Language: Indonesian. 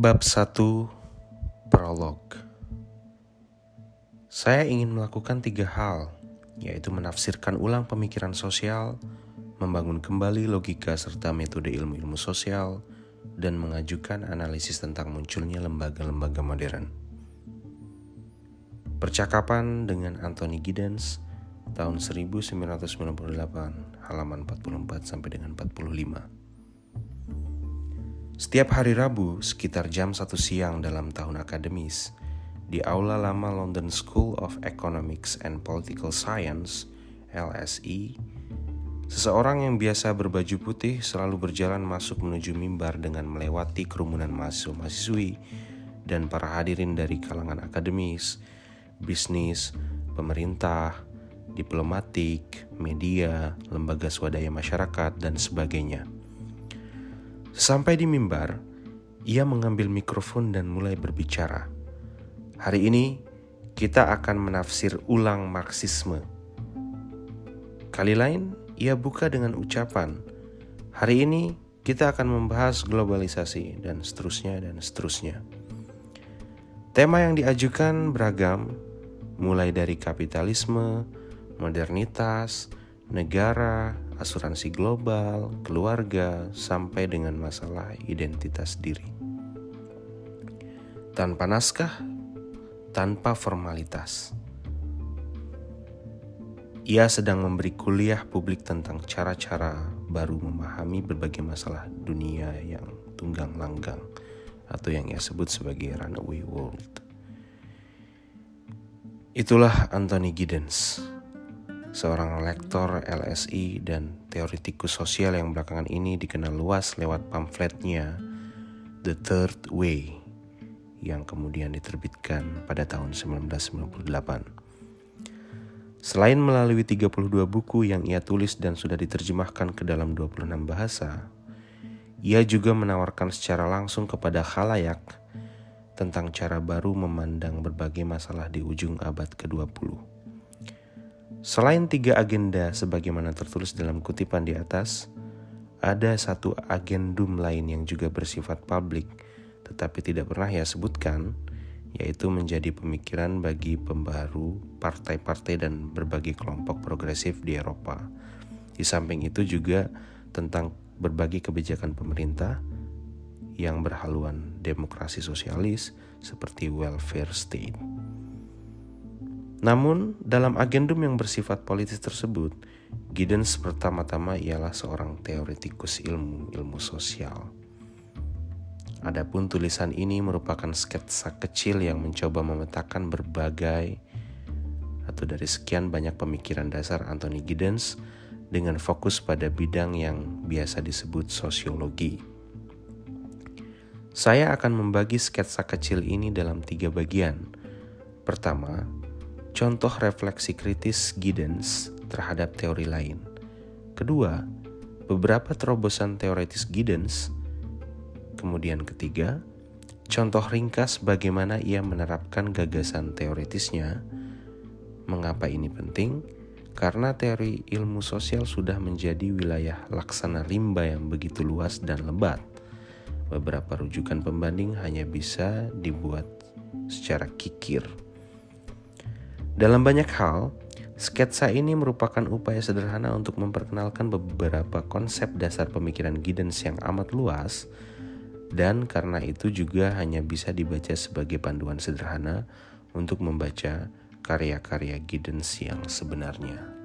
Bab 1 Prolog Saya ingin melakukan tiga hal, yaitu menafsirkan ulang pemikiran sosial, membangun kembali logika serta metode ilmu-ilmu sosial, dan mengajukan analisis tentang munculnya lembaga-lembaga modern. Percakapan dengan Anthony Giddens tahun 1998, halaman 44 sampai dengan 45. Setiap hari Rabu, sekitar jam satu siang dalam tahun akademis, di Aula Lama London School of Economics and Political Science (LSE), seseorang yang biasa berbaju putih selalu berjalan masuk menuju mimbar dengan melewati kerumunan mahasiswa-mahasiswi dan para hadirin dari kalangan akademis, bisnis, pemerintah, diplomatik, media, lembaga swadaya masyarakat, dan sebagainya. Sampai di mimbar, ia mengambil mikrofon dan mulai berbicara. Hari ini kita akan menafsir ulang Marxisme. Kali lain, ia buka dengan ucapan, "Hari ini kita akan membahas globalisasi dan seterusnya dan seterusnya." Tema yang diajukan beragam, mulai dari kapitalisme, modernitas, negara, asuransi global, keluarga, sampai dengan masalah identitas diri. Tanpa naskah, tanpa formalitas. Ia sedang memberi kuliah publik tentang cara-cara baru memahami berbagai masalah dunia yang tunggang langgang atau yang ia sebut sebagai runaway world. Itulah Anthony Giddens seorang lektor LSI dan teoretikus sosial yang belakangan ini dikenal luas lewat pamfletnya The Third Way yang kemudian diterbitkan pada tahun 1998. Selain melalui 32 buku yang ia tulis dan sudah diterjemahkan ke dalam 26 bahasa, ia juga menawarkan secara langsung kepada khalayak tentang cara baru memandang berbagai masalah di ujung abad ke-20. Selain tiga agenda sebagaimana tertulis dalam kutipan di atas, ada satu agendum lain yang juga bersifat publik, tetapi tidak pernah ia sebutkan, yaitu menjadi pemikiran bagi pembaru partai-partai dan berbagai kelompok progresif di Eropa. Di samping itu juga tentang berbagai kebijakan pemerintah yang berhaluan demokrasi sosialis seperti welfare state. Namun, dalam agendum yang bersifat politis tersebut, Giddens pertama-tama ialah seorang teoretikus ilmu ilmu sosial. Adapun tulisan ini merupakan sketsa kecil yang mencoba memetakan berbagai atau dari sekian banyak pemikiran dasar Anthony Giddens dengan fokus pada bidang yang biasa disebut sosiologi. Saya akan membagi sketsa kecil ini dalam tiga bagian. Pertama, contoh refleksi kritis Giddens terhadap teori lain. Kedua, beberapa terobosan teoretis Giddens. Kemudian ketiga, contoh ringkas bagaimana ia menerapkan gagasan teoretisnya. Mengapa ini penting? Karena teori ilmu sosial sudah menjadi wilayah laksana rimba yang begitu luas dan lebat. Beberapa rujukan pembanding hanya bisa dibuat secara kikir. Dalam banyak hal, sketsa ini merupakan upaya sederhana untuk memperkenalkan beberapa konsep dasar pemikiran Giddens yang amat luas dan karena itu juga hanya bisa dibaca sebagai panduan sederhana untuk membaca karya-karya Giddens yang sebenarnya.